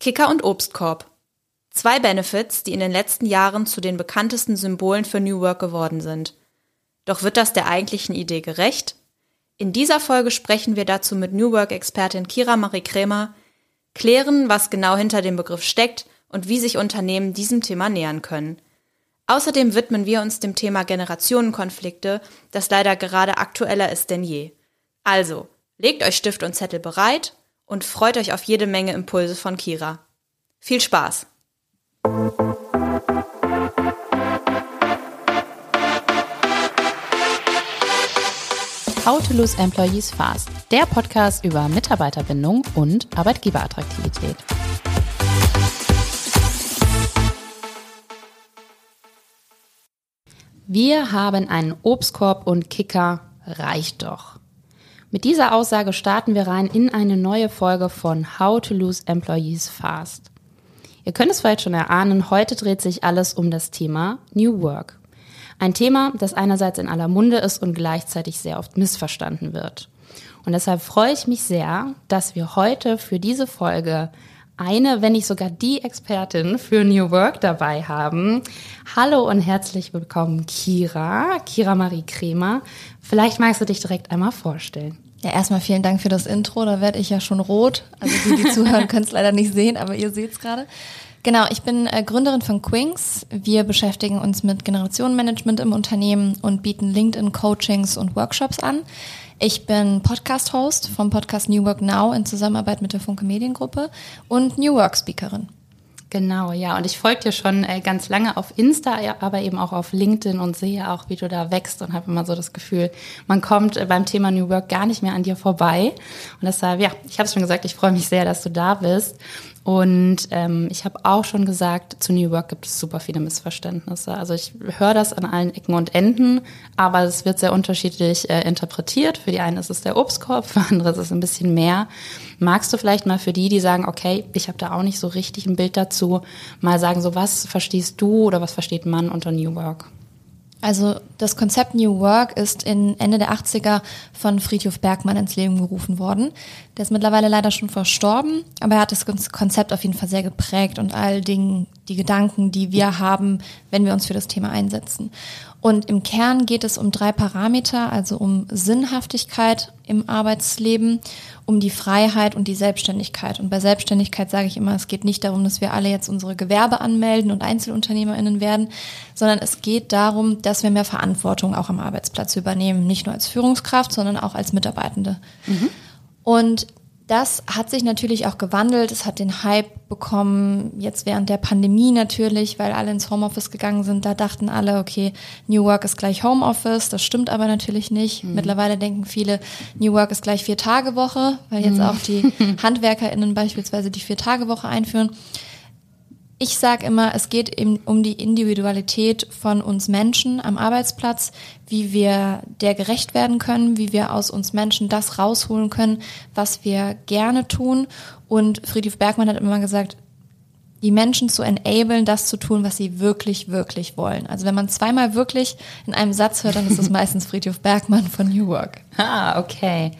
Kicker und Obstkorb. Zwei Benefits, die in den letzten Jahren zu den bekanntesten Symbolen für New Work geworden sind. Doch wird das der eigentlichen Idee gerecht? In dieser Folge sprechen wir dazu mit New Work-Expertin Kira Marie Krämer, klären, was genau hinter dem Begriff steckt und wie sich Unternehmen diesem Thema nähern können. Außerdem widmen wir uns dem Thema Generationenkonflikte, das leider gerade aktueller ist denn je. Also, legt euch Stift und Zettel bereit und freut euch auf jede Menge Impulse von Kira. Viel Spaß! How to Lose Employees Fast, der Podcast über Mitarbeiterbindung und Arbeitgeberattraktivität. Wir haben einen Obstkorb und Kicker, reicht doch. Mit dieser Aussage starten wir rein in eine neue Folge von How to Lose Employees Fast. Ihr könnt es vielleicht schon erahnen, heute dreht sich alles um das Thema New Work. Ein Thema, das einerseits in aller Munde ist und gleichzeitig sehr oft missverstanden wird. Und deshalb freue ich mich sehr, dass wir heute für diese Folge eine, wenn nicht sogar die Expertin für New Work dabei haben. Hallo und herzlich willkommen, Kira, Kira Marie Kremer. Vielleicht magst du dich direkt einmal vorstellen. Ja, erstmal vielen Dank für das Intro. Da werde ich ja schon rot. Also die, die zuhören, können es leider nicht sehen, aber ihr seht es gerade. Genau, ich bin äh, Gründerin von Quinks. Wir beschäftigen uns mit Generationenmanagement im Unternehmen und bieten LinkedIn-Coachings und Workshops an. Ich bin Podcast-Host vom Podcast New Work Now in Zusammenarbeit mit der Funke Mediengruppe und New Work-Speakerin. Genau, ja. Und ich folge dir schon äh, ganz lange auf Insta, aber eben auch auf LinkedIn und sehe auch, wie du da wächst und habe immer so das Gefühl, man kommt äh, beim Thema New Work gar nicht mehr an dir vorbei. Und deshalb, ja, ich habe es schon gesagt, ich freue mich sehr, dass du da bist. Und ähm, ich habe auch schon gesagt, zu New Work gibt es super viele Missverständnisse. Also ich höre das an allen Ecken und Enden, aber es wird sehr unterschiedlich äh, interpretiert. Für die einen ist es der Obstkorb, für andere ist es ein bisschen mehr. Magst du vielleicht mal für die, die sagen, okay, ich habe da auch nicht so richtig ein Bild dazu, mal sagen, so was verstehst du oder was versteht man unter New Work? Also das Konzept New Work ist in Ende der 80er von Friedhof Bergmann ins Leben gerufen worden. Der ist mittlerweile leider schon verstorben, aber er hat das Konzept auf jeden Fall sehr geprägt und all Dingen, die Gedanken, die wir haben, wenn wir uns für das Thema einsetzen. Und im Kern geht es um drei Parameter, also um Sinnhaftigkeit im Arbeitsleben, um die Freiheit und die Selbstständigkeit. Und bei Selbstständigkeit sage ich immer, es geht nicht darum, dass wir alle jetzt unsere Gewerbe anmelden und Einzelunternehmerinnen werden, sondern es geht darum, dass wir mehr Verantwortung auch am Arbeitsplatz übernehmen, nicht nur als Führungskraft, sondern auch als Mitarbeitende. Mhm. Und das hat sich natürlich auch gewandelt. Es hat den Hype bekommen, jetzt während der Pandemie natürlich, weil alle ins Homeoffice gegangen sind. Da dachten alle, okay, New Work ist gleich Homeoffice. Das stimmt aber natürlich nicht. Mhm. Mittlerweile denken viele, New Work ist gleich Vier-Tage-Woche, weil jetzt mhm. auch die HandwerkerInnen beispielsweise die Vier-Tage-Woche einführen ich sage immer, es geht eben um die Individualität von uns Menschen am Arbeitsplatz, wie wir der gerecht werden können, wie wir aus uns Menschen das rausholen können, was wir gerne tun. Und Friedrich Bergmann hat immer gesagt, die Menschen zu enablen, das zu tun, was sie wirklich, wirklich wollen. Also wenn man zweimal wirklich in einem Satz hört, dann ist es meistens Friedhof Bergmann von New Work. Ah, okay.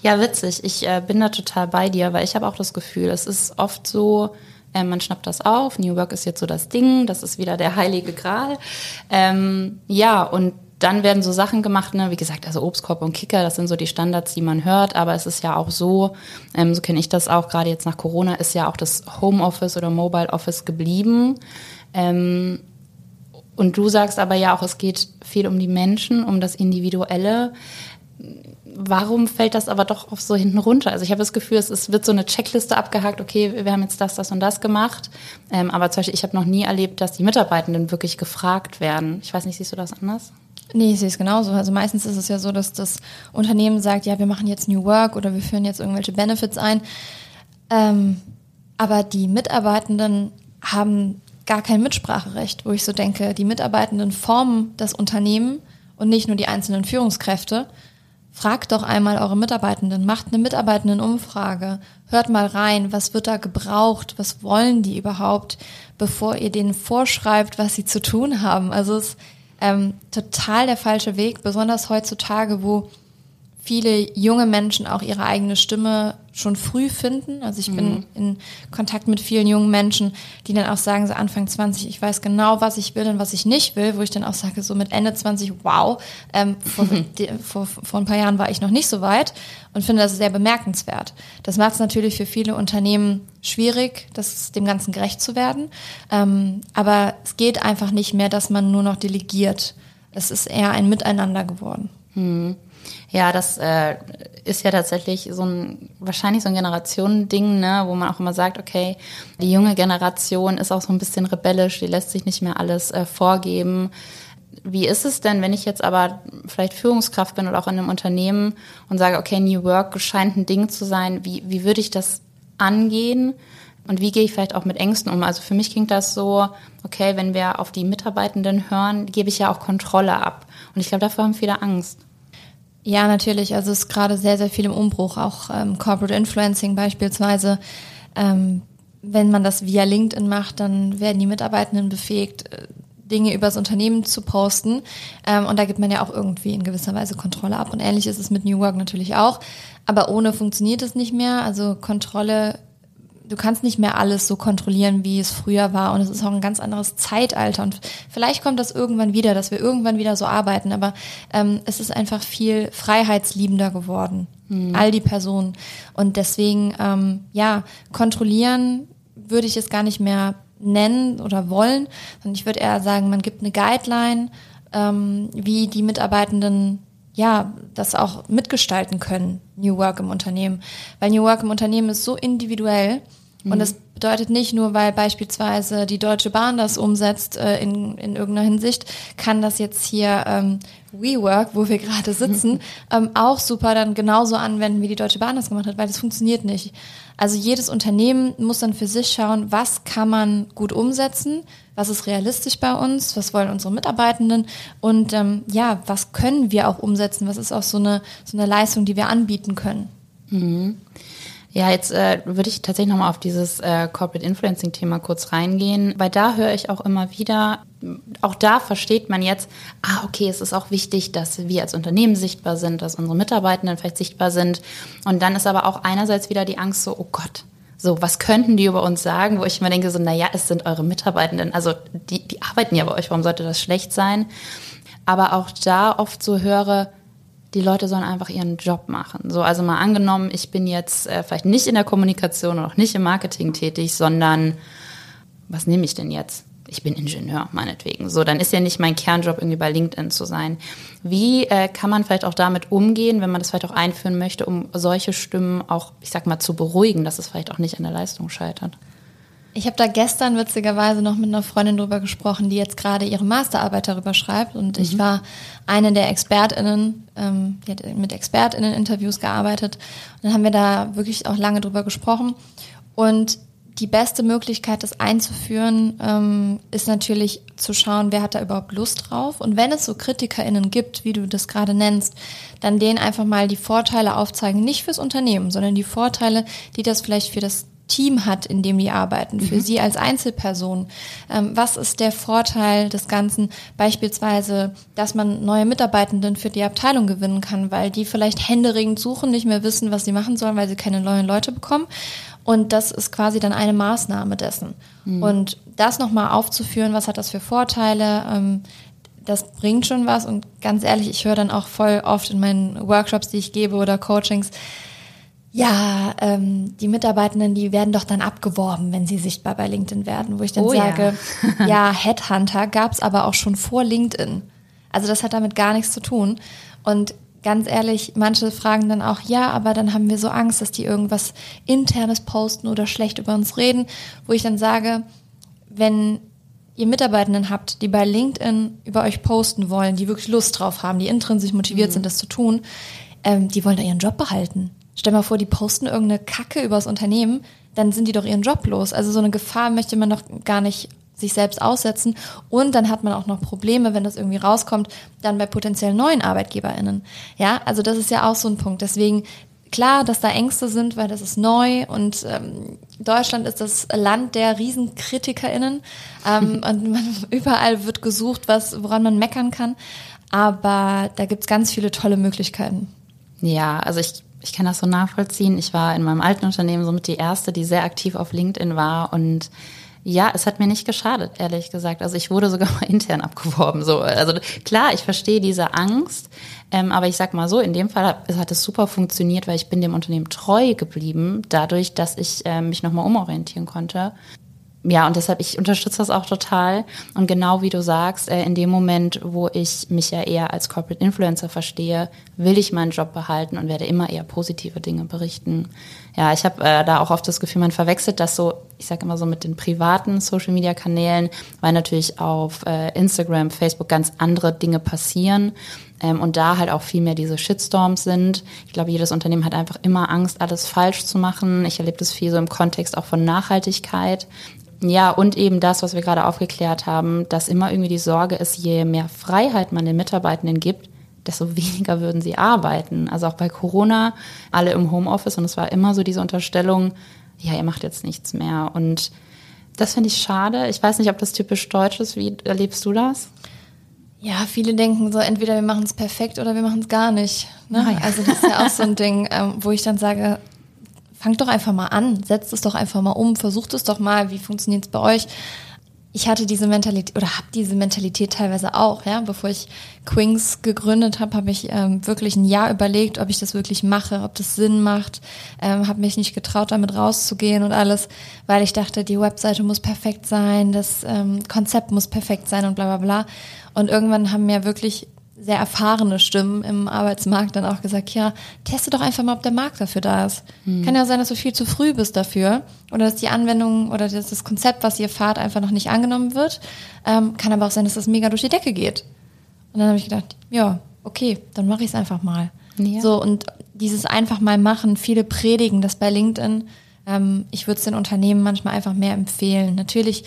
Ja, witzig. Ich äh, bin da total bei dir, weil ich habe auch das Gefühl, es ist oft so, ähm, man schnappt das auf. New Work ist jetzt so das Ding, das ist wieder der heilige Gral. Ähm, ja, und dann werden so Sachen gemacht, ne? wie gesagt, also Obstkorb und Kicker, das sind so die Standards, die man hört, aber es ist ja auch so, ähm, so kenne ich das auch, gerade jetzt nach Corona ist ja auch das Homeoffice oder Mobile Office geblieben. Ähm, und du sagst aber ja auch, es geht viel um die Menschen, um das Individuelle warum fällt das aber doch oft so hinten runter? Also ich habe das Gefühl, es, es, wird so eine Checkliste abgehakt, okay, wir haben jetzt das, das und das gemacht. Ähm, aber zum Beispiel, ich habe noch nie erlebt, dass die Mitarbeitenden wirklich gefragt werden. Ich weiß nicht, siehst du das anders? Nee, ich sehe es genauso. Also meistens ist es ja so, dass das Unternehmen sagt, ja, wir machen jetzt New Work oder wir führen jetzt irgendwelche Benefits ein. Ähm, aber die Mitarbeitenden haben gar kein Mitspracherecht, wo ich so denke, die Mitarbeitenden formen das Unternehmen und nicht nur die einzelnen Führungskräfte. Fragt doch einmal eure Mitarbeitenden, macht eine Mitarbeitendenumfrage, hört mal rein, was wird da gebraucht, was wollen die überhaupt, bevor ihr denen vorschreibt, was sie zu tun haben. Also es ist ähm, total der falsche Weg, besonders heutzutage, wo viele junge Menschen auch ihre eigene Stimme schon früh finden. Also ich bin in Kontakt mit vielen jungen Menschen, die dann auch sagen, so Anfang 20, ich weiß genau, was ich will und was ich nicht will, wo ich dann auch sage, so mit Ende 20, wow, ähm, vor, die, vor, vor ein paar Jahren war ich noch nicht so weit und finde das sehr bemerkenswert. Das macht es natürlich für viele Unternehmen schwierig, das, dem Ganzen gerecht zu werden. Ähm, aber es geht einfach nicht mehr, dass man nur noch delegiert. Es ist eher ein Miteinander geworden. Hm. Ja, das äh, ist ja tatsächlich so ein wahrscheinlich so ein Generationending, ne, wo man auch immer sagt, okay, die junge Generation ist auch so ein bisschen rebellisch, die lässt sich nicht mehr alles äh, vorgeben. Wie ist es denn, wenn ich jetzt aber vielleicht Führungskraft bin oder auch in einem Unternehmen und sage, okay, New Work scheint ein Ding zu sein, wie, wie würde ich das angehen? Und wie gehe ich vielleicht auch mit Ängsten um? Also für mich klingt das so, okay, wenn wir auf die Mitarbeitenden hören, gebe ich ja auch Kontrolle ab. Und ich glaube, davor haben viele Angst. Ja, natürlich. Also es ist gerade sehr, sehr viel im Umbruch, auch ähm, Corporate Influencing beispielsweise. Ähm, wenn man das via LinkedIn macht, dann werden die Mitarbeitenden befähigt, äh, Dinge übers Unternehmen zu posten. Ähm, und da gibt man ja auch irgendwie in gewisser Weise Kontrolle ab. Und ähnlich ist es mit New Work natürlich auch. Aber ohne funktioniert es nicht mehr. Also Kontrolle du kannst nicht mehr alles so kontrollieren, wie es früher war. Und es ist auch ein ganz anderes Zeitalter. Und vielleicht kommt das irgendwann wieder, dass wir irgendwann wieder so arbeiten. Aber ähm, es ist einfach viel freiheitsliebender geworden. Mhm. All die Personen. Und deswegen, ähm, ja, kontrollieren würde ich es gar nicht mehr nennen oder wollen, sondern ich würde eher sagen, man gibt eine Guideline, ähm, wie die Mitarbeitenden ja, das auch mitgestalten können, New Work im Unternehmen. Weil New Work im Unternehmen ist so individuell mhm. und das bedeutet nicht nur, weil beispielsweise die Deutsche Bahn das umsetzt äh, in, in irgendeiner Hinsicht, kann das jetzt hier ähm, WeWork, wo wir gerade sitzen, ähm, auch super dann genauso anwenden, wie die Deutsche Bahn das gemacht hat, weil das funktioniert nicht. Also jedes Unternehmen muss dann für sich schauen, was kann man gut umsetzen, was ist realistisch bei uns, was wollen unsere Mitarbeitenden und ähm, ja, was können wir auch umsetzen, was ist auch so eine, so eine Leistung, die wir anbieten können. Mhm. Ja, jetzt äh, würde ich tatsächlich nochmal auf dieses äh, Corporate Influencing-Thema kurz reingehen, weil da höre ich auch immer wieder, auch da versteht man jetzt, ah, okay, es ist auch wichtig, dass wir als Unternehmen sichtbar sind, dass unsere Mitarbeitenden vielleicht sichtbar sind. Und dann ist aber auch einerseits wieder die Angst so, oh Gott, so, was könnten die über uns sagen, wo ich mir denke, so, naja, es sind eure Mitarbeitenden, also die, die arbeiten ja bei euch, warum sollte das schlecht sein? Aber auch da oft so höre, die Leute sollen einfach ihren Job machen. So, also mal angenommen, ich bin jetzt äh, vielleicht nicht in der Kommunikation und auch nicht im Marketing tätig, sondern was nehme ich denn jetzt? Ich bin Ingenieur, meinetwegen. So, dann ist ja nicht mein Kernjob, irgendwie bei LinkedIn zu sein. Wie äh, kann man vielleicht auch damit umgehen, wenn man das vielleicht auch einführen möchte, um solche Stimmen auch, ich sag mal, zu beruhigen, dass es vielleicht auch nicht an der Leistung scheitert? Ich habe da gestern witzigerweise noch mit einer Freundin drüber gesprochen, die jetzt gerade ihre Masterarbeit darüber schreibt. Und mhm. ich war eine der ExpertInnen, ähm, die hat mit ExpertInnen Interviews gearbeitet. Und dann haben wir da wirklich auch lange drüber gesprochen. Und die beste Möglichkeit, das einzuführen, ähm, ist natürlich zu schauen, wer hat da überhaupt Lust drauf. Und wenn es so KritikerInnen gibt, wie du das gerade nennst, dann denen einfach mal die Vorteile aufzeigen, nicht fürs Unternehmen, sondern die Vorteile, die das vielleicht für das Team hat, in dem die arbeiten, für mhm. sie als Einzelperson. Ähm, was ist der Vorteil des Ganzen? Beispielsweise, dass man neue Mitarbeitenden für die Abteilung gewinnen kann, weil die vielleicht händeringend suchen, nicht mehr wissen, was sie machen sollen, weil sie keine neuen Leute bekommen. Und das ist quasi dann eine Maßnahme dessen. Mhm. Und das nochmal aufzuführen, was hat das für Vorteile? Ähm, das bringt schon was. Und ganz ehrlich, ich höre dann auch voll oft in meinen Workshops, die ich gebe oder Coachings, ja, ähm, die Mitarbeitenden, die werden doch dann abgeworben, wenn sie sichtbar bei LinkedIn werden, wo ich dann oh, sage, ja, ja Headhunter gab es aber auch schon vor LinkedIn. Also das hat damit gar nichts zu tun. Und ganz ehrlich, manche fragen dann auch, ja, aber dann haben wir so Angst, dass die irgendwas internes posten oder schlecht über uns reden, wo ich dann sage, wenn ihr Mitarbeitenden habt, die bei LinkedIn über euch posten wollen, die wirklich Lust drauf haben, die intrinsisch motiviert mhm. sind, das zu tun, ähm, die wollen da ihren Job behalten. Stell mal vor, die posten irgendeine Kacke übers Unternehmen, dann sind die doch ihren Job los. Also so eine Gefahr möchte man doch gar nicht sich selbst aussetzen. Und dann hat man auch noch Probleme, wenn das irgendwie rauskommt, dann bei potenziell neuen ArbeitgeberInnen. Ja, also das ist ja auch so ein Punkt. Deswegen klar, dass da Ängste sind, weil das ist neu und ähm, Deutschland ist das Land der RiesenkritikerInnen ähm, und man, überall wird gesucht, was, woran man meckern kann. Aber da gibt's ganz viele tolle Möglichkeiten. Ja, also ich, ich kann das so nachvollziehen. Ich war in meinem alten Unternehmen somit die erste, die sehr aktiv auf LinkedIn war und ja, es hat mir nicht geschadet, ehrlich gesagt. Also ich wurde sogar mal intern abgeworben. So, also klar, ich verstehe diese Angst, ähm, aber ich sag mal so, in dem Fall hat, hat, es super funktioniert, weil ich bin dem Unternehmen treu geblieben, dadurch, dass ich äh, mich nochmal umorientieren konnte ja, und deshalb, ich unterstütze das auch total. Und genau wie du sagst, äh, in dem Moment, wo ich mich ja eher als Corporate Influencer verstehe, will ich meinen Job behalten und werde immer eher positive Dinge berichten. Ja, ich habe äh, da auch oft das Gefühl, man verwechselt das so, ich sage immer so mit den privaten Social-Media-Kanälen, weil natürlich auf äh, Instagram, Facebook ganz andere Dinge passieren. Ähm, und da halt auch viel mehr diese Shitstorms sind. Ich glaube, jedes Unternehmen hat einfach immer Angst, alles falsch zu machen. Ich erlebe das viel so im Kontext auch von Nachhaltigkeit. Ja, und eben das, was wir gerade aufgeklärt haben, dass immer irgendwie die Sorge ist, je mehr Freiheit man den Mitarbeitenden gibt, desto weniger würden sie arbeiten. Also auch bei Corona, alle im Homeoffice und es war immer so diese Unterstellung, ja, ihr macht jetzt nichts mehr. Und das finde ich schade. Ich weiß nicht, ob das typisch deutsch ist. Wie erlebst du das? Ja, viele denken so, entweder wir machen es perfekt oder wir machen es gar nicht. Ne? Ah, ja. Also das ist ja auch so ein Ding, ähm, wo ich dann sage, fangt doch einfach mal an, setzt es doch einfach mal um, versucht es doch mal, wie funktioniert es bei euch? Ich hatte diese Mentalität oder habe diese Mentalität teilweise auch, ja. Bevor ich Quings gegründet habe, habe ich ähm, wirklich ein Jahr überlegt, ob ich das wirklich mache, ob das Sinn macht. Ähm, habe mich nicht getraut, damit rauszugehen und alles, weil ich dachte, die Webseite muss perfekt sein, das ähm, Konzept muss perfekt sein und bla bla bla. Und irgendwann haben mir wirklich sehr erfahrene Stimmen im Arbeitsmarkt dann auch gesagt, ja, teste doch einfach mal, ob der Markt dafür da ist. Hm. Kann ja sein, dass du viel zu früh bist dafür oder dass die Anwendung oder dass das Konzept, was ihr fahrt, einfach noch nicht angenommen wird. Ähm, kann aber auch sein, dass das mega durch die Decke geht. Und dann habe ich gedacht, ja, okay, dann mache ich es einfach mal. Ja. So, und dieses einfach mal machen, viele predigen das bei LinkedIn. Ähm, ich würde es den Unternehmen manchmal einfach mehr empfehlen. Natürlich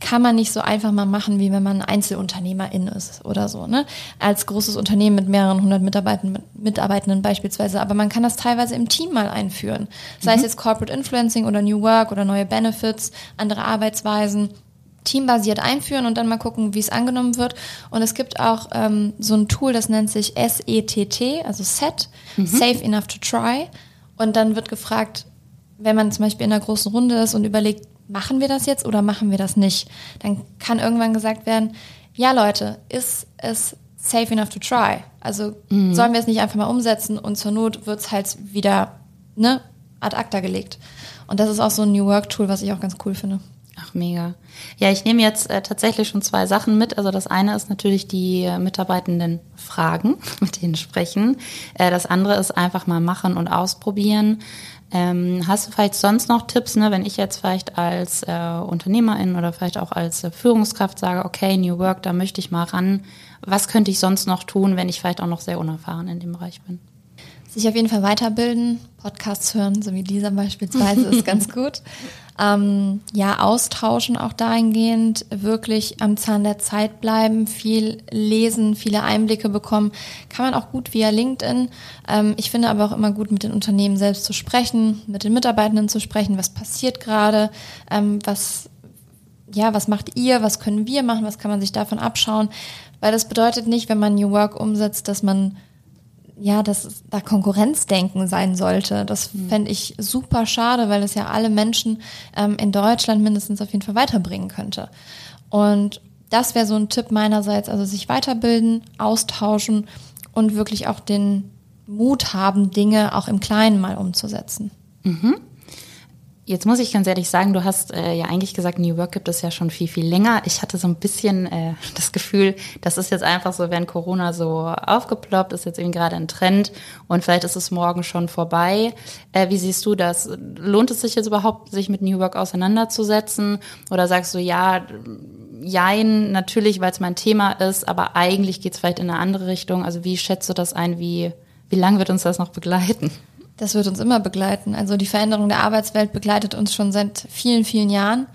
kann man nicht so einfach mal machen, wie wenn man Einzelunternehmerin ist oder so, ne? Als großes Unternehmen mit mehreren hundert Mitarbeitenden, Mitarbeitenden beispielsweise. Aber man kann das teilweise im Team mal einführen. Sei mhm. es jetzt Corporate Influencing oder New Work oder neue Benefits, andere Arbeitsweisen. Teambasiert einführen und dann mal gucken, wie es angenommen wird. Und es gibt auch ähm, so ein Tool, das nennt sich SETT, also SET, mhm. Safe Enough to Try. Und dann wird gefragt, wenn man zum Beispiel in einer großen Runde ist und überlegt, machen wir das jetzt oder machen wir das nicht? Dann kann irgendwann gesagt werden, ja Leute, ist es safe enough to try? Also mhm. sollen wir es nicht einfach mal umsetzen und zur Not wird es halt wieder ne, ad acta gelegt. Und das ist auch so ein New Work Tool, was ich auch ganz cool finde. Ach, mega. Ja, ich nehme jetzt äh, tatsächlich schon zwei Sachen mit. Also das eine ist natürlich die äh, Mitarbeitenden fragen, mit denen sprechen. Äh, das andere ist einfach mal machen und ausprobieren. Ähm, hast du vielleicht sonst noch Tipps, ne, wenn ich jetzt vielleicht als äh, Unternehmerin oder vielleicht auch als äh, Führungskraft sage, okay, New Work, da möchte ich mal ran. Was könnte ich sonst noch tun, wenn ich vielleicht auch noch sehr unerfahren in dem Bereich bin? Sich auf jeden Fall weiterbilden, Podcasts hören, so wie dieser beispielsweise, ist ganz gut. Ähm, ja, austauschen auch dahingehend, wirklich am Zahn der Zeit bleiben, viel lesen, viele Einblicke bekommen. Kann man auch gut via LinkedIn. Ähm, ich finde aber auch immer gut, mit den Unternehmen selbst zu sprechen, mit den Mitarbeitenden zu sprechen, was passiert gerade, ähm, was, ja, was macht ihr, was können wir machen, was kann man sich davon abschauen. Weil das bedeutet nicht, wenn man New Work umsetzt, dass man ja, dass da Konkurrenzdenken sein sollte. Das mhm. fände ich super schade, weil es ja alle Menschen ähm, in Deutschland mindestens auf jeden Fall weiterbringen könnte. Und das wäre so ein Tipp meinerseits, also sich weiterbilden, austauschen und wirklich auch den Mut haben, Dinge auch im Kleinen mal umzusetzen. Mhm. Jetzt muss ich ganz ehrlich sagen, du hast äh, ja eigentlich gesagt, New Work gibt es ja schon viel, viel länger. Ich hatte so ein bisschen äh, das Gefühl, das ist jetzt einfach so, während Corona so aufgeploppt, ist jetzt eben gerade ein Trend und vielleicht ist es morgen schon vorbei. Äh, wie siehst du das? Lohnt es sich jetzt überhaupt, sich mit New Work auseinanderzusetzen? Oder sagst du, ja, jein, natürlich, weil es mein Thema ist, aber eigentlich geht es vielleicht in eine andere Richtung. Also wie schätzt du das ein? Wie, wie lang wird uns das noch begleiten? Das wird uns immer begleiten. Also die Veränderung der Arbeitswelt begleitet uns schon seit vielen, vielen Jahren.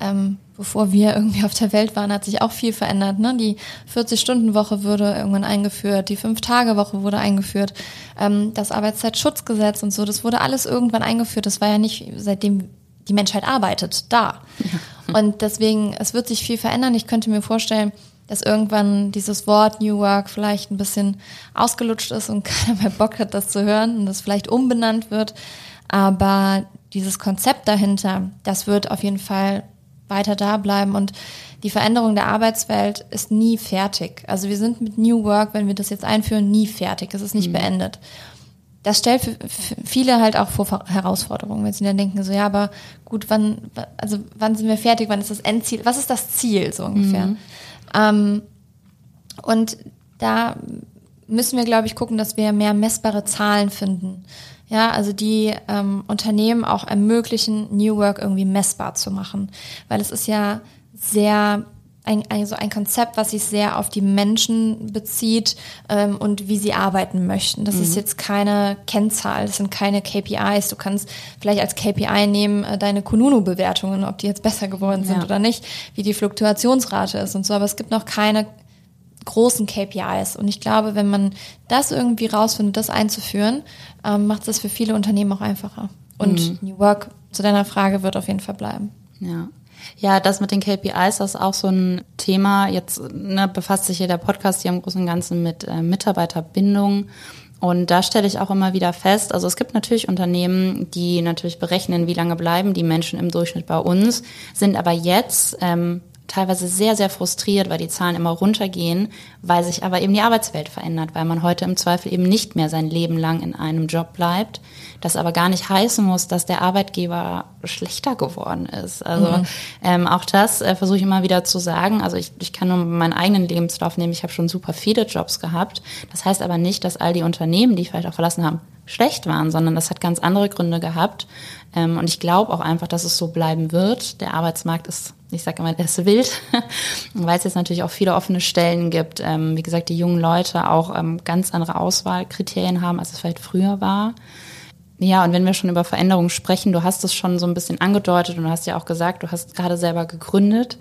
Ähm, bevor wir irgendwie auf der Welt waren, hat sich auch viel verändert. Ne? Die 40-Stunden-Woche wurde irgendwann eingeführt, die Fünf-Tage-Woche wurde eingeführt, ähm, das Arbeitszeitschutzgesetz und so, das wurde alles irgendwann eingeführt. Das war ja nicht seitdem die Menschheit arbeitet, da. Ja. Und deswegen, es wird sich viel verändern. Ich könnte mir vorstellen, dass irgendwann dieses Wort New Work vielleicht ein bisschen ausgelutscht ist und keiner mehr Bock hat, das zu hören und das vielleicht umbenannt wird. Aber dieses Konzept dahinter, das wird auf jeden Fall weiter da bleiben und die Veränderung der Arbeitswelt ist nie fertig. Also wir sind mit New Work, wenn wir das jetzt einführen, nie fertig. Es ist nicht mhm. beendet. Das stellt für, viele halt auch vor Herausforderungen, wenn sie dann denken, so ja, aber gut, wann, also wann sind wir fertig, wann ist das Endziel, was ist das Ziel so ungefähr? Mhm. Ähm, und da müssen wir, glaube ich, gucken, dass wir mehr messbare Zahlen finden. Ja, also die ähm, Unternehmen auch ermöglichen, New Work irgendwie messbar zu machen. Weil es ist ja sehr ein, also ein Konzept, was sich sehr auf die Menschen bezieht ähm, und wie sie arbeiten möchten. Das mhm. ist jetzt keine Kennzahl, das sind keine KPIs. Du kannst vielleicht als KPI nehmen äh, deine Kununu-Bewertungen, ob die jetzt besser geworden sind ja. oder nicht, wie die Fluktuationsrate ist und so. Aber es gibt noch keine großen KPIs. Und ich glaube, wenn man das irgendwie rausfindet, das einzuführen, ähm, macht es für viele Unternehmen auch einfacher. Und mhm. New Work, zu deiner Frage, wird auf jeden Fall bleiben. Ja. Ja, das mit den KPIs das ist auch so ein Thema. Jetzt ne, befasst sich hier der Podcast hier im Großen und Ganzen mit äh, Mitarbeiterbindung. Und da stelle ich auch immer wieder fest, also es gibt natürlich Unternehmen, die natürlich berechnen, wie lange bleiben die Menschen im Durchschnitt bei uns, sind aber jetzt ähm, teilweise sehr, sehr frustriert, weil die Zahlen immer runtergehen, weil sich aber eben die Arbeitswelt verändert, weil man heute im Zweifel eben nicht mehr sein Leben lang in einem Job bleibt. Das aber gar nicht heißen muss, dass der Arbeitgeber schlechter geworden ist. Also mhm. ähm, auch das äh, versuche ich immer wieder zu sagen. Also ich, ich kann nur meinen eigenen Lebenslauf nehmen. Ich habe schon super viele Jobs gehabt. Das heißt aber nicht, dass all die Unternehmen, die ich vielleicht auch verlassen haben, schlecht waren, sondern das hat ganz andere Gründe gehabt. Ähm, und ich glaube auch einfach, dass es so bleiben wird. Der Arbeitsmarkt ist, ich sage immer, der ist wild, weil es jetzt natürlich auch viele offene Stellen gibt. Ähm, wie gesagt, die jungen Leute auch ähm, ganz andere Auswahlkriterien haben, als es vielleicht früher war. Ja, und wenn wir schon über Veränderungen sprechen, du hast es schon so ein bisschen angedeutet und du hast ja auch gesagt, du hast gerade selber gegründet.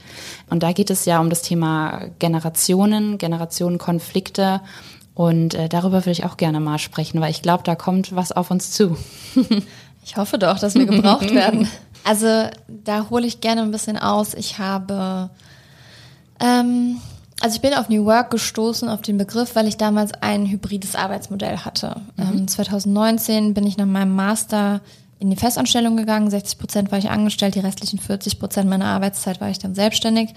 Und da geht es ja um das Thema Generationen, Generationenkonflikte. Und äh, darüber will ich auch gerne mal sprechen, weil ich glaube, da kommt was auf uns zu. Ich hoffe doch, dass wir gebraucht werden. Also da hole ich gerne ein bisschen aus. Ich habe, ähm, also ich bin auf New Work gestoßen, auf den Begriff, weil ich damals ein hybrides Arbeitsmodell hatte. Mhm. Ähm, 2019 bin ich nach meinem Master in die Festanstellung gegangen. 60 Prozent war ich angestellt, die restlichen 40 Prozent meiner Arbeitszeit war ich dann selbstständig.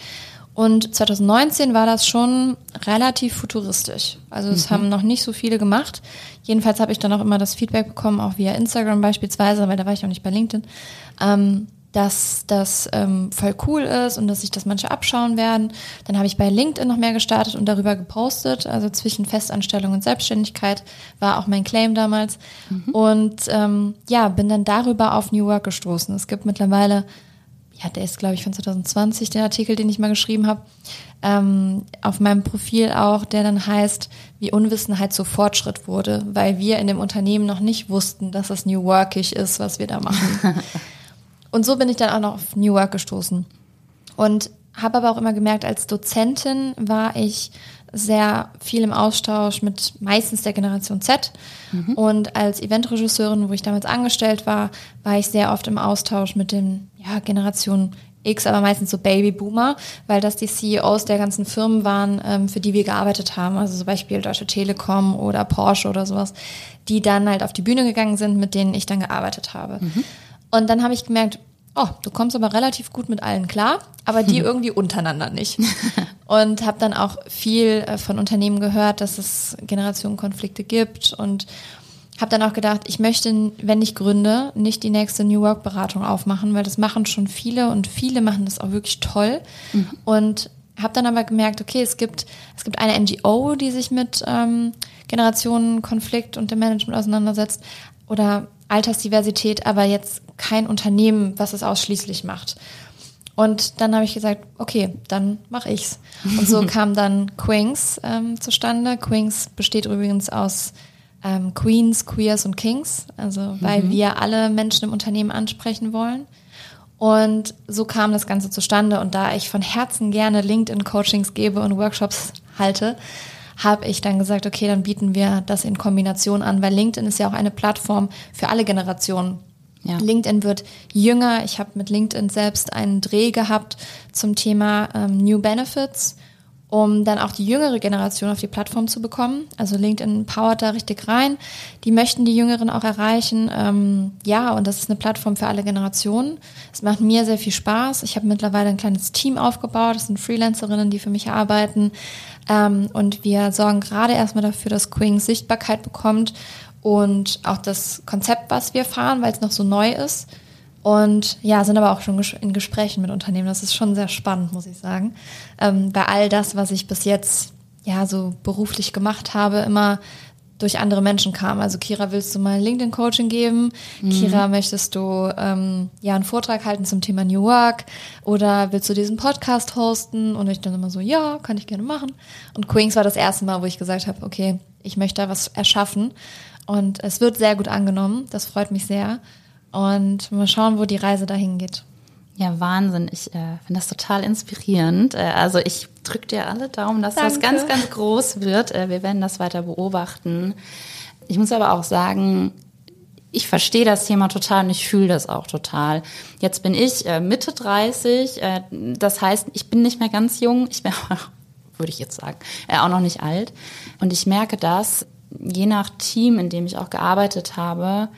Und 2019 war das schon relativ futuristisch. Also es mhm. haben noch nicht so viele gemacht. Jedenfalls habe ich dann auch immer das Feedback bekommen, auch via Instagram beispielsweise, weil da war ich auch nicht bei LinkedIn, ähm, dass das ähm, voll cool ist und dass sich das manche abschauen werden. Dann habe ich bei LinkedIn noch mehr gestartet und darüber gepostet. Also zwischen Festanstellung und Selbstständigkeit war auch mein Claim damals. Mhm. Und ähm, ja, bin dann darüber auf New Work gestoßen. Es gibt mittlerweile ja, der ist, glaube ich, von 2020, der Artikel, den ich mal geschrieben habe, ähm, auf meinem Profil auch, der dann heißt, wie Unwissenheit zu Fortschritt wurde, weil wir in dem Unternehmen noch nicht wussten, dass es New Workig ist, was wir da machen. und so bin ich dann auch noch auf New Work gestoßen. Und habe aber auch immer gemerkt, als Dozentin war ich sehr viel im Austausch mit meistens der Generation Z. Mhm. Und als Eventregisseurin, wo ich damals angestellt war, war ich sehr oft im Austausch mit den ja, Generation X, aber meistens so Babyboomer, weil das die CEOs der ganzen Firmen waren, ähm, für die wir gearbeitet haben. Also zum Beispiel Deutsche Telekom oder Porsche oder sowas, die dann halt auf die Bühne gegangen sind, mit denen ich dann gearbeitet habe. Mhm. Und dann habe ich gemerkt, oh, du kommst aber relativ gut mit allen klar, aber die irgendwie untereinander nicht. Und habe dann auch viel äh, von Unternehmen gehört, dass es Generationenkonflikte gibt und habe dann auch gedacht, ich möchte, wenn ich gründe, nicht die nächste New Work Beratung aufmachen, weil das machen schon viele und viele machen das auch wirklich toll. Mhm. Und habe dann aber gemerkt, okay, es gibt es gibt eine NGO, die sich mit ähm, Generationenkonflikt und dem Management auseinandersetzt oder Altersdiversität, aber jetzt kein Unternehmen, was es ausschließlich macht. Und dann habe ich gesagt, okay, dann mache ich's. Und so kam dann Queens ähm, zustande. Queens besteht übrigens aus ähm, Queens, Queers und Kings, also weil mhm. wir alle Menschen im Unternehmen ansprechen wollen. Und so kam das Ganze zustande. Und da ich von Herzen gerne LinkedIn-Coachings gebe und Workshops halte, habe ich dann gesagt, okay, dann bieten wir das in Kombination an, weil LinkedIn ist ja auch eine Plattform für alle Generationen. Ja. LinkedIn wird jünger. Ich habe mit LinkedIn selbst einen Dreh gehabt zum Thema ähm, New Benefits. Um dann auch die jüngere Generation auf die Plattform zu bekommen. Also LinkedIn powert da richtig rein. Die möchten die Jüngeren auch erreichen. Ähm, ja, und das ist eine Plattform für alle Generationen. Es macht mir sehr viel Spaß. Ich habe mittlerweile ein kleines Team aufgebaut. Das sind Freelancerinnen, die für mich arbeiten. Ähm, und wir sorgen gerade erstmal dafür, dass Queens Sichtbarkeit bekommt und auch das Konzept, was wir fahren, weil es noch so neu ist. Und ja, sind aber auch schon in Gesprächen mit Unternehmen. Das ist schon sehr spannend, muss ich sagen. Ähm, weil all das, was ich bis jetzt ja so beruflich gemacht habe, immer durch andere Menschen kam. Also Kira, willst du mal LinkedIn-Coaching geben? Mhm. Kira, möchtest du ähm, ja einen Vortrag halten zum Thema New Work? Oder willst du diesen Podcast hosten? Und ich dann immer so, ja, kann ich gerne machen. Und Queens war das erste Mal, wo ich gesagt habe, okay, ich möchte da was erschaffen. Und es wird sehr gut angenommen. Das freut mich sehr. Und mal schauen, wo die Reise dahin geht. Ja, Wahnsinn. Ich äh, finde das total inspirierend. Äh, also ich drücke dir alle Daumen, dass Danke. das ganz, ganz groß wird. Äh, wir werden das weiter beobachten. Ich muss aber auch sagen, ich verstehe das Thema total und ich fühle das auch total. Jetzt bin ich äh, Mitte 30, äh, das heißt, ich bin nicht mehr ganz jung, ich bin, würde ich jetzt sagen, äh, auch noch nicht alt. Und ich merke das, je nach Team, in dem ich auch gearbeitet habe,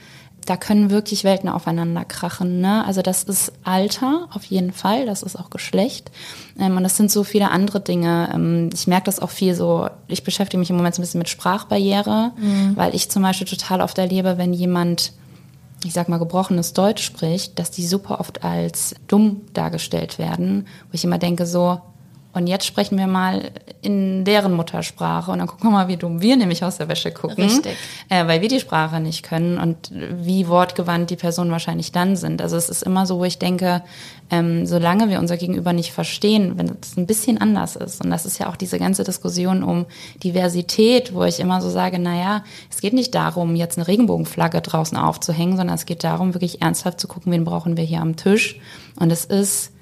da können wirklich Welten aufeinander krachen. Ne? Also das ist Alter auf jeden Fall, das ist auch Geschlecht. Ähm, und das sind so viele andere Dinge. Ähm, ich merke das auch viel so, ich beschäftige mich im Moment so ein bisschen mit Sprachbarriere, mhm. weil ich zum Beispiel total oft erlebe, wenn jemand ich sag mal, gebrochenes Deutsch spricht, dass die super oft als dumm dargestellt werden, wo ich immer denke so, und jetzt sprechen wir mal in deren Muttersprache und dann gucken wir mal, wie dumm wir nämlich aus der Wäsche gucken. Richtig. Äh, weil wir die Sprache nicht können und wie wortgewandt die Personen wahrscheinlich dann sind. Also es ist immer so, wo ich denke, ähm, solange wir unser Gegenüber nicht verstehen, wenn es ein bisschen anders ist. Und das ist ja auch diese ganze Diskussion um Diversität, wo ich immer so sage, naja, es geht nicht darum, jetzt eine Regenbogenflagge draußen aufzuhängen, sondern es geht darum, wirklich ernsthaft zu gucken, wen brauchen wir hier am Tisch. Und es ist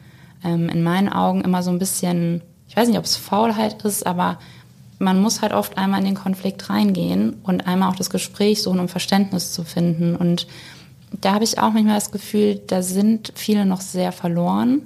ähm, in meinen Augen immer so ein bisschen, ich weiß nicht, ob es Faulheit ist, aber man muss halt oft einmal in den Konflikt reingehen und einmal auch das Gespräch suchen, um Verständnis zu finden. Und da habe ich auch manchmal das Gefühl, da sind viele noch sehr verloren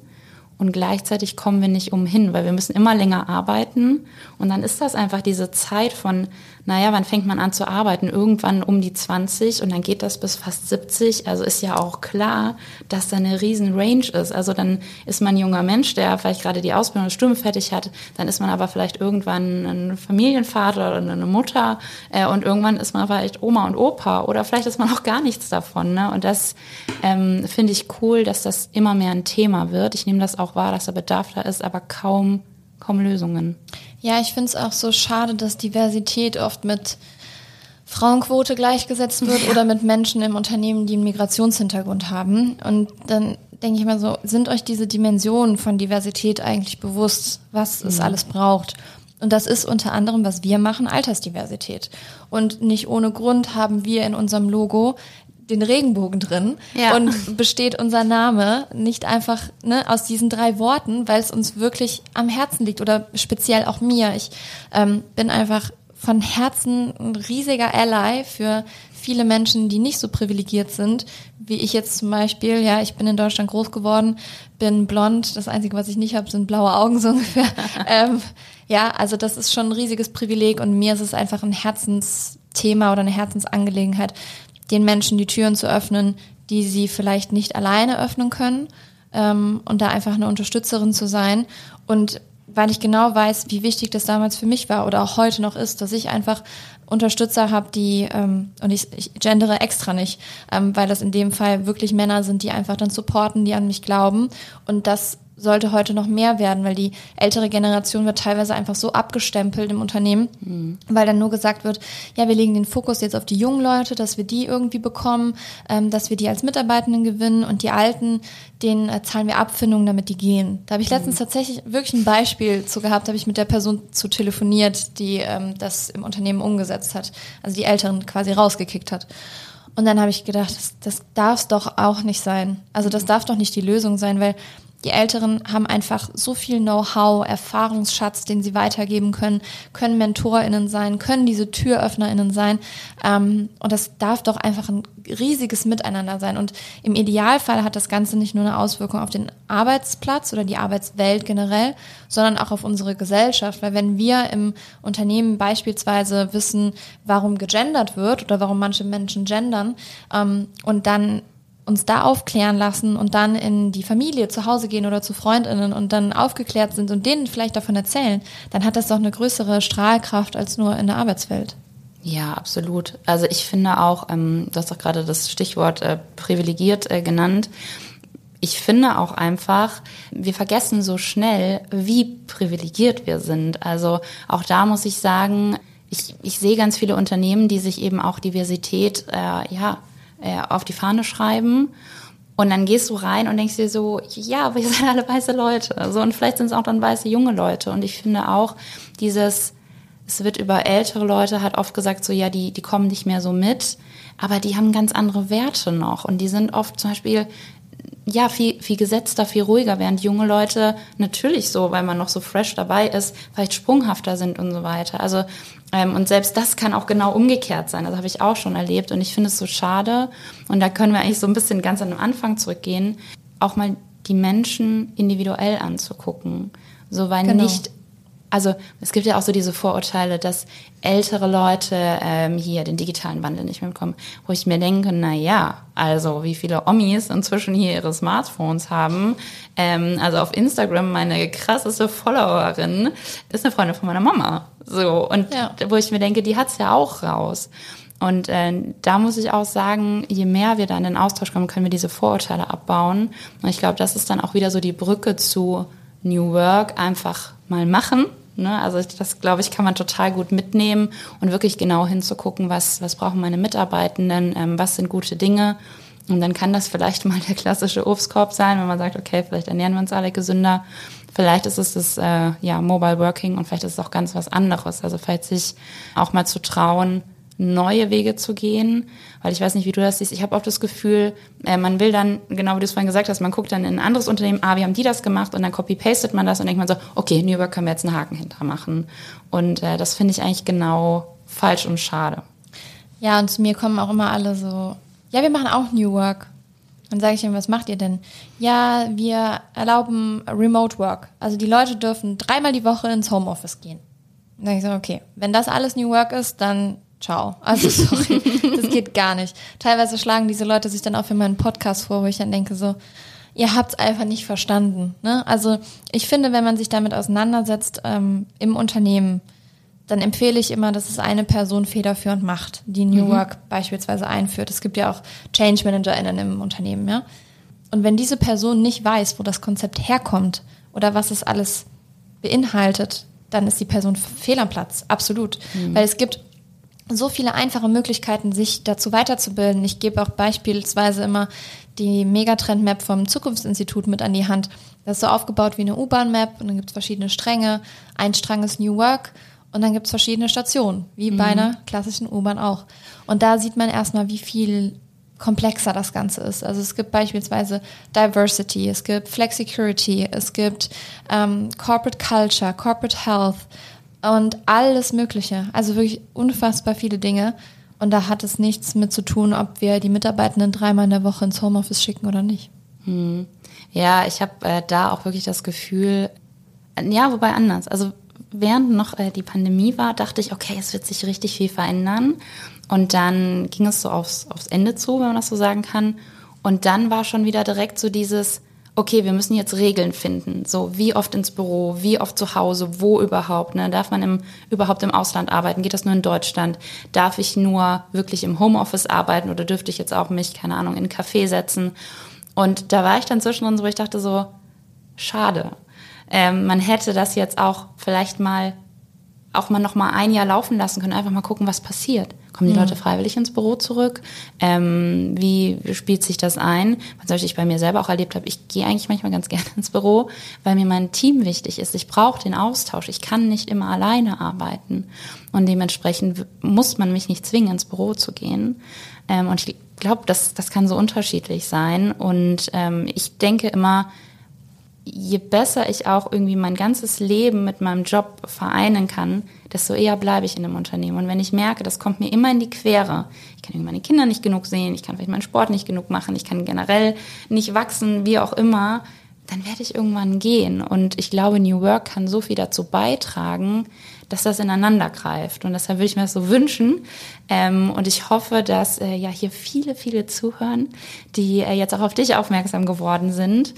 und gleichzeitig kommen wir nicht umhin, weil wir müssen immer länger arbeiten und dann ist das einfach diese Zeit von, naja, wann fängt man an zu arbeiten? Irgendwann um die 20 und dann geht das bis fast 70. Also ist ja auch klar, dass da eine riesen Range ist. Also dann ist man ein junger Mensch, der vielleicht gerade die Ausbildung der Stimme fertig hat, dann ist man aber vielleicht irgendwann ein Familienvater oder eine Mutter äh, und irgendwann ist man vielleicht Oma und Opa oder vielleicht ist man auch gar nichts davon. Ne? Und das ähm, finde ich cool, dass das immer mehr ein Thema wird. Ich nehme das auch wahr, dass der Bedarf da ist, aber kaum, kaum Lösungen. Ja, ich finde es auch so schade, dass Diversität oft mit Frauenquote gleichgesetzt wird oder mit Menschen im Unternehmen, die einen Migrationshintergrund haben. Und dann denke ich mal so, sind euch diese Dimensionen von Diversität eigentlich bewusst, was mhm. es alles braucht? Und das ist unter anderem, was wir machen, Altersdiversität. Und nicht ohne Grund haben wir in unserem Logo den Regenbogen drin ja. und besteht unser Name nicht einfach ne, aus diesen drei Worten, weil es uns wirklich am Herzen liegt oder speziell auch mir. Ich ähm, bin einfach von Herzen ein riesiger Ally für viele Menschen, die nicht so privilegiert sind, wie ich jetzt zum Beispiel. Ja, ich bin in Deutschland groß geworden, bin blond. Das Einzige, was ich nicht habe, sind blaue Augen so ungefähr. ähm, ja, also das ist schon ein riesiges Privileg und mir ist es einfach ein Herzensthema oder eine Herzensangelegenheit, den Menschen die Türen zu öffnen, die sie vielleicht nicht alleine öffnen können ähm, und da einfach eine Unterstützerin zu sein. Und weil ich genau weiß, wie wichtig das damals für mich war oder auch heute noch ist, dass ich einfach Unterstützer habe, die, ähm, und ich, ich gendere extra nicht, ähm, weil das in dem Fall wirklich Männer sind, die einfach dann supporten, die an mich glauben. Und das sollte heute noch mehr werden, weil die ältere Generation wird teilweise einfach so abgestempelt im Unternehmen, mhm. weil dann nur gesagt wird, ja, wir legen den Fokus jetzt auf die jungen Leute, dass wir die irgendwie bekommen, ähm, dass wir die als Mitarbeitenden gewinnen und die Alten, denen äh, zahlen wir Abfindungen, damit die gehen. Da habe ich letztens mhm. tatsächlich wirklich ein Beispiel zu gehabt, habe ich mit der Person zu telefoniert, die ähm, das im Unternehmen umgesetzt hat, also die Älteren quasi rausgekickt hat. Und dann habe ich gedacht, das, das darf es doch auch nicht sein. Also das mhm. darf doch nicht die Lösung sein, weil Die Älteren haben einfach so viel Know-how, Erfahrungsschatz, den sie weitergeben können, können MentorInnen sein, können diese TüröffnerInnen sein. Ähm, und das darf doch einfach ein riesiges Miteinander sein. Und im Idealfall hat das Ganze nicht nur eine Auswirkung auf den Arbeitsplatz oder die Arbeitswelt generell, sondern auch auf unsere Gesellschaft. Weil wenn wir im Unternehmen beispielsweise wissen, warum gegendert wird oder warum manche Menschen gendern ähm, und dann uns da aufklären lassen und dann in die Familie zu Hause gehen oder zu Freundinnen und dann aufgeklärt sind und denen vielleicht davon erzählen, dann hat das doch eine größere Strahlkraft als nur in der Arbeitswelt. Ja, absolut. Also ich finde auch, ähm, du hast doch gerade das Stichwort äh, privilegiert äh, genannt. Ich finde auch einfach, wir vergessen so schnell, wie privilegiert wir sind. Also auch da muss ich sagen, ich, ich sehe ganz viele Unternehmen, die sich eben auch Diversität äh, ja äh, auf die Fahne schreiben. Und dann gehst du rein und denkst dir so, ja, wir sind alle weiße Leute. So, und vielleicht sind es auch dann weiße junge Leute. Und ich finde auch dieses, es wird über ältere Leute hat oft gesagt, so ja, die, die kommen nicht mehr so mit, aber die haben ganz andere Werte noch. Und die sind oft zum Beispiel ja, viel, viel gesetzter, viel ruhiger, während junge Leute natürlich so, weil man noch so fresh dabei ist, vielleicht sprunghafter sind und so weiter. Also, und selbst das kann auch genau umgekehrt sein. Das habe ich auch schon erlebt und ich finde es so schade. Und da können wir eigentlich so ein bisschen ganz an den Anfang zurückgehen, auch mal die Menschen individuell anzugucken. So, weil genau. nicht also es gibt ja auch so diese Vorurteile, dass ältere Leute ähm, hier den digitalen Wandel nicht mehr bekommen, wo ich mir denke, na ja, also wie viele Omis inzwischen hier ihre Smartphones haben. Ähm, also auf Instagram meine krasseste Followerin ist eine Freundin von meiner Mama. So und ja. wo ich mir denke, die hat's ja auch raus. Und äh, da muss ich auch sagen, je mehr wir da in den Austausch kommen, können wir diese Vorurteile abbauen. Und ich glaube, das ist dann auch wieder so die Brücke zu New Work, einfach mal machen Ne? Also das, glaube ich, kann man total gut mitnehmen und wirklich genau hinzugucken, was, was brauchen meine Mitarbeitenden, ähm, was sind gute Dinge. Und dann kann das vielleicht mal der klassische Obstkorb sein, wenn man sagt, okay, vielleicht ernähren wir uns alle gesünder. Vielleicht ist es das äh, ja, Mobile Working und vielleicht ist es auch ganz was anderes. Also vielleicht sich auch mal zu trauen, neue Wege zu gehen. Weil ich weiß nicht, wie du das siehst. Ich habe auch das Gefühl, äh, man will dann, genau wie du es vorhin gesagt hast, man guckt dann in ein anderes Unternehmen, ah, wie haben die das gemacht? Und dann copy-pastet man das und denkt man so, okay, New Work können wir jetzt einen Haken hintermachen. Und äh, das finde ich eigentlich genau falsch und schade. Ja, und zu mir kommen auch immer alle so, ja, wir machen auch New Work. Dann sage ich ihm, was macht ihr denn? Ja, wir erlauben Remote Work. Also die Leute dürfen dreimal die Woche ins Homeoffice gehen. Dann sage ich so, okay, wenn das alles New Work ist, dann ciao. Also sorry, das geht gar nicht. Teilweise schlagen diese Leute sich dann auch für meinen Podcast vor, wo ich dann denke so, ihr habt's einfach nicht verstanden. Ne? Also ich finde, wenn man sich damit auseinandersetzt ähm, im Unternehmen, dann empfehle ich immer, dass es eine Person federführend macht, die New mhm. Work beispielsweise einführt. Es gibt ja auch Change ManagerInnen im Unternehmen, ja. Und wenn diese Person nicht weiß, wo das Konzept herkommt oder was es alles beinhaltet, dann ist die Person fehl am Platz, absolut. Mhm. Weil es gibt so viele einfache Möglichkeiten, sich dazu weiterzubilden. Ich gebe auch beispielsweise immer die Megatrend-Map vom Zukunftsinstitut mit an die Hand. Das ist so aufgebaut wie eine U-Bahn-Map und dann gibt es verschiedene Stränge. Ein Strang ist New Work und dann gibt es verschiedene Stationen, wie mhm. bei einer klassischen U-Bahn auch. Und da sieht man erstmal, wie viel komplexer das Ganze ist. Also es gibt beispielsweise Diversity, es gibt Flexicurity, es gibt ähm, Corporate Culture, Corporate Health, und alles Mögliche. Also wirklich unfassbar viele Dinge. Und da hat es nichts mit zu tun, ob wir die Mitarbeitenden dreimal in der Woche ins Homeoffice schicken oder nicht. Hm. Ja, ich habe äh, da auch wirklich das Gefühl, äh, ja, wobei anders. Also während noch äh, die Pandemie war, dachte ich, okay, es wird sich richtig viel verändern. Und dann ging es so aufs, aufs Ende zu, wenn man das so sagen kann. Und dann war schon wieder direkt so dieses, okay, wir müssen jetzt Regeln finden. So, wie oft ins Büro, wie oft zu Hause, wo überhaupt, ne? Darf man im, überhaupt im Ausland arbeiten? Geht das nur in Deutschland? Darf ich nur wirklich im Homeoffice arbeiten oder dürfte ich jetzt auch mich, keine Ahnung, in einen Café setzen? Und da war ich dann zwischendrin so, ich dachte so, schade. Ähm, man hätte das jetzt auch vielleicht mal auch mal noch mal ein Jahr laufen lassen können, einfach mal gucken, was passiert. Kommen die mhm. Leute freiwillig ins Büro zurück? Ähm, wie spielt sich das ein? Was ich bei mir selber auch erlebt habe, ich gehe eigentlich manchmal ganz gerne ins Büro, weil mir mein Team wichtig ist. Ich brauche den Austausch. Ich kann nicht immer alleine arbeiten. Und dementsprechend muss man mich nicht zwingen, ins Büro zu gehen. Ähm, und ich glaube, das, das kann so unterschiedlich sein. Und ähm, ich denke immer, je besser ich auch irgendwie mein ganzes Leben mit meinem Job vereinen kann, desto eher bleibe ich in dem Unternehmen. Und wenn ich merke, das kommt mir immer in die Quere, ich kann meine Kinder nicht genug sehen, ich kann vielleicht meinen Sport nicht genug machen, ich kann generell nicht wachsen, wie auch immer, dann werde ich irgendwann gehen. Und ich glaube, New Work kann so viel dazu beitragen, dass das ineinander greift. Und deshalb würde ich mir das so wünschen. Ähm, und ich hoffe, dass äh, ja hier viele, viele zuhören, die äh, jetzt auch auf dich aufmerksam geworden sind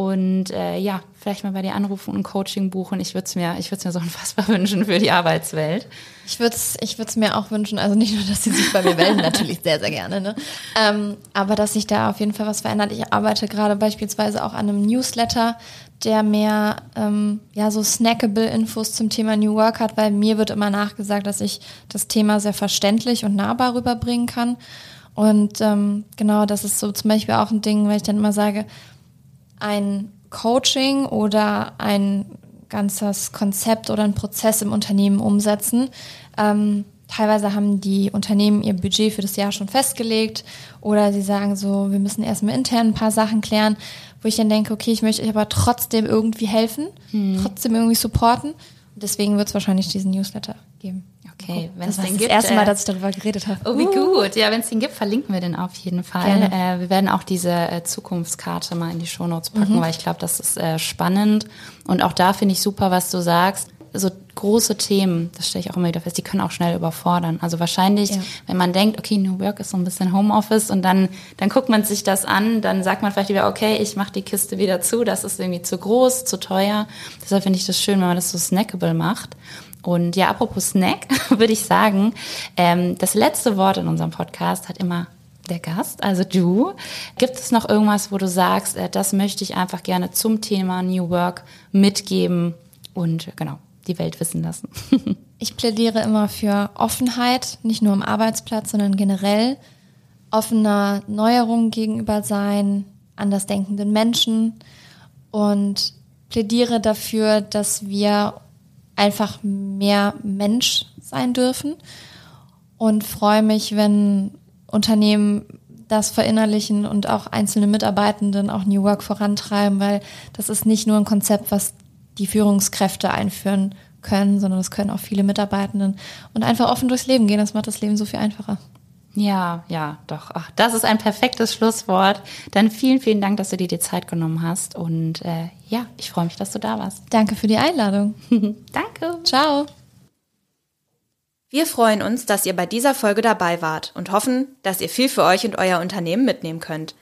und äh, ja, vielleicht mal bei dir anrufen und ein Coaching buchen. Ich würde es mir, mir so unfassbar wünschen für die Arbeitswelt. Ich würde es ich mir auch wünschen, also nicht nur, dass sie sich bei mir melden, natürlich sehr, sehr gerne, ne? Ähm, aber dass sich da auf jeden Fall was verändert. Ich arbeite gerade beispielsweise auch an einem Newsletter, der mehr ähm, ja so snackable Infos zum Thema New Work hat, weil mir wird immer nachgesagt, dass ich das Thema sehr verständlich und nahbar rüberbringen kann. Und ähm, genau, das ist so zum Beispiel auch ein Ding, weil ich dann immer sage, ein Coaching oder ein ganzes Konzept oder ein Prozess im Unternehmen umsetzen. Ähm, teilweise haben die Unternehmen ihr Budget für das Jahr schon festgelegt oder sie sagen so, wir müssen erstmal intern ein paar Sachen klären, wo ich dann denke, okay, ich möchte euch aber trotzdem irgendwie helfen, hm. trotzdem irgendwie supporten. Deswegen wird es wahrscheinlich diesen Newsletter geben. Okay, wenn es den gibt. Das erste Mal, äh, dass ich darüber geredet habe. Oh, wie uh. gut. Ja, wenn es den gibt, verlinken wir den auf jeden Fall. Äh, wir werden auch diese äh, Zukunftskarte mal in die Shownotes packen, mhm. weil ich glaube, das ist äh, spannend. Und auch da finde ich super, was du sagst. So große Themen, das stelle ich auch immer wieder fest, die können auch schnell überfordern. Also wahrscheinlich, ja. wenn man denkt, okay, New Work ist so ein bisschen Homeoffice und dann, dann guckt man sich das an, dann sagt man vielleicht wieder, okay, ich mache die Kiste wieder zu, das ist irgendwie zu groß, zu teuer. Deshalb finde ich das schön, wenn man das so snackable macht. Und ja, apropos Snack, würde ich sagen, ähm, das letzte Wort in unserem Podcast hat immer der Gast, also du. Gibt es noch irgendwas, wo du sagst, äh, das möchte ich einfach gerne zum Thema New Work mitgeben und genau, die Welt wissen lassen? ich plädiere immer für Offenheit, nicht nur am Arbeitsplatz, sondern generell. Offener Neuerungen gegenüber sein, andersdenkenden Menschen. Und plädiere dafür, dass wir einfach mehr Mensch sein dürfen. Und freue mich, wenn Unternehmen das verinnerlichen und auch einzelne Mitarbeitenden auch New Work vorantreiben, weil das ist nicht nur ein Konzept, was die Führungskräfte einführen können, sondern das können auch viele Mitarbeitenden und einfach offen durchs Leben gehen. Das macht das Leben so viel einfacher. Ja, ja, doch. Ach, das ist ein perfektes Schlusswort. Dann vielen, vielen Dank, dass du dir die Zeit genommen hast. Und äh, ja, ich freue mich, dass du da warst. Danke für die Einladung. Danke. Ciao. Wir freuen uns, dass ihr bei dieser Folge dabei wart und hoffen, dass ihr viel für euch und euer Unternehmen mitnehmen könnt.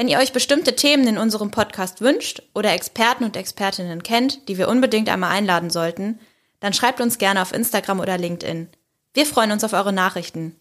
Wenn ihr euch bestimmte Themen in unserem Podcast wünscht oder Experten und Expertinnen kennt, die wir unbedingt einmal einladen sollten, dann schreibt uns gerne auf Instagram oder LinkedIn. Wir freuen uns auf eure Nachrichten.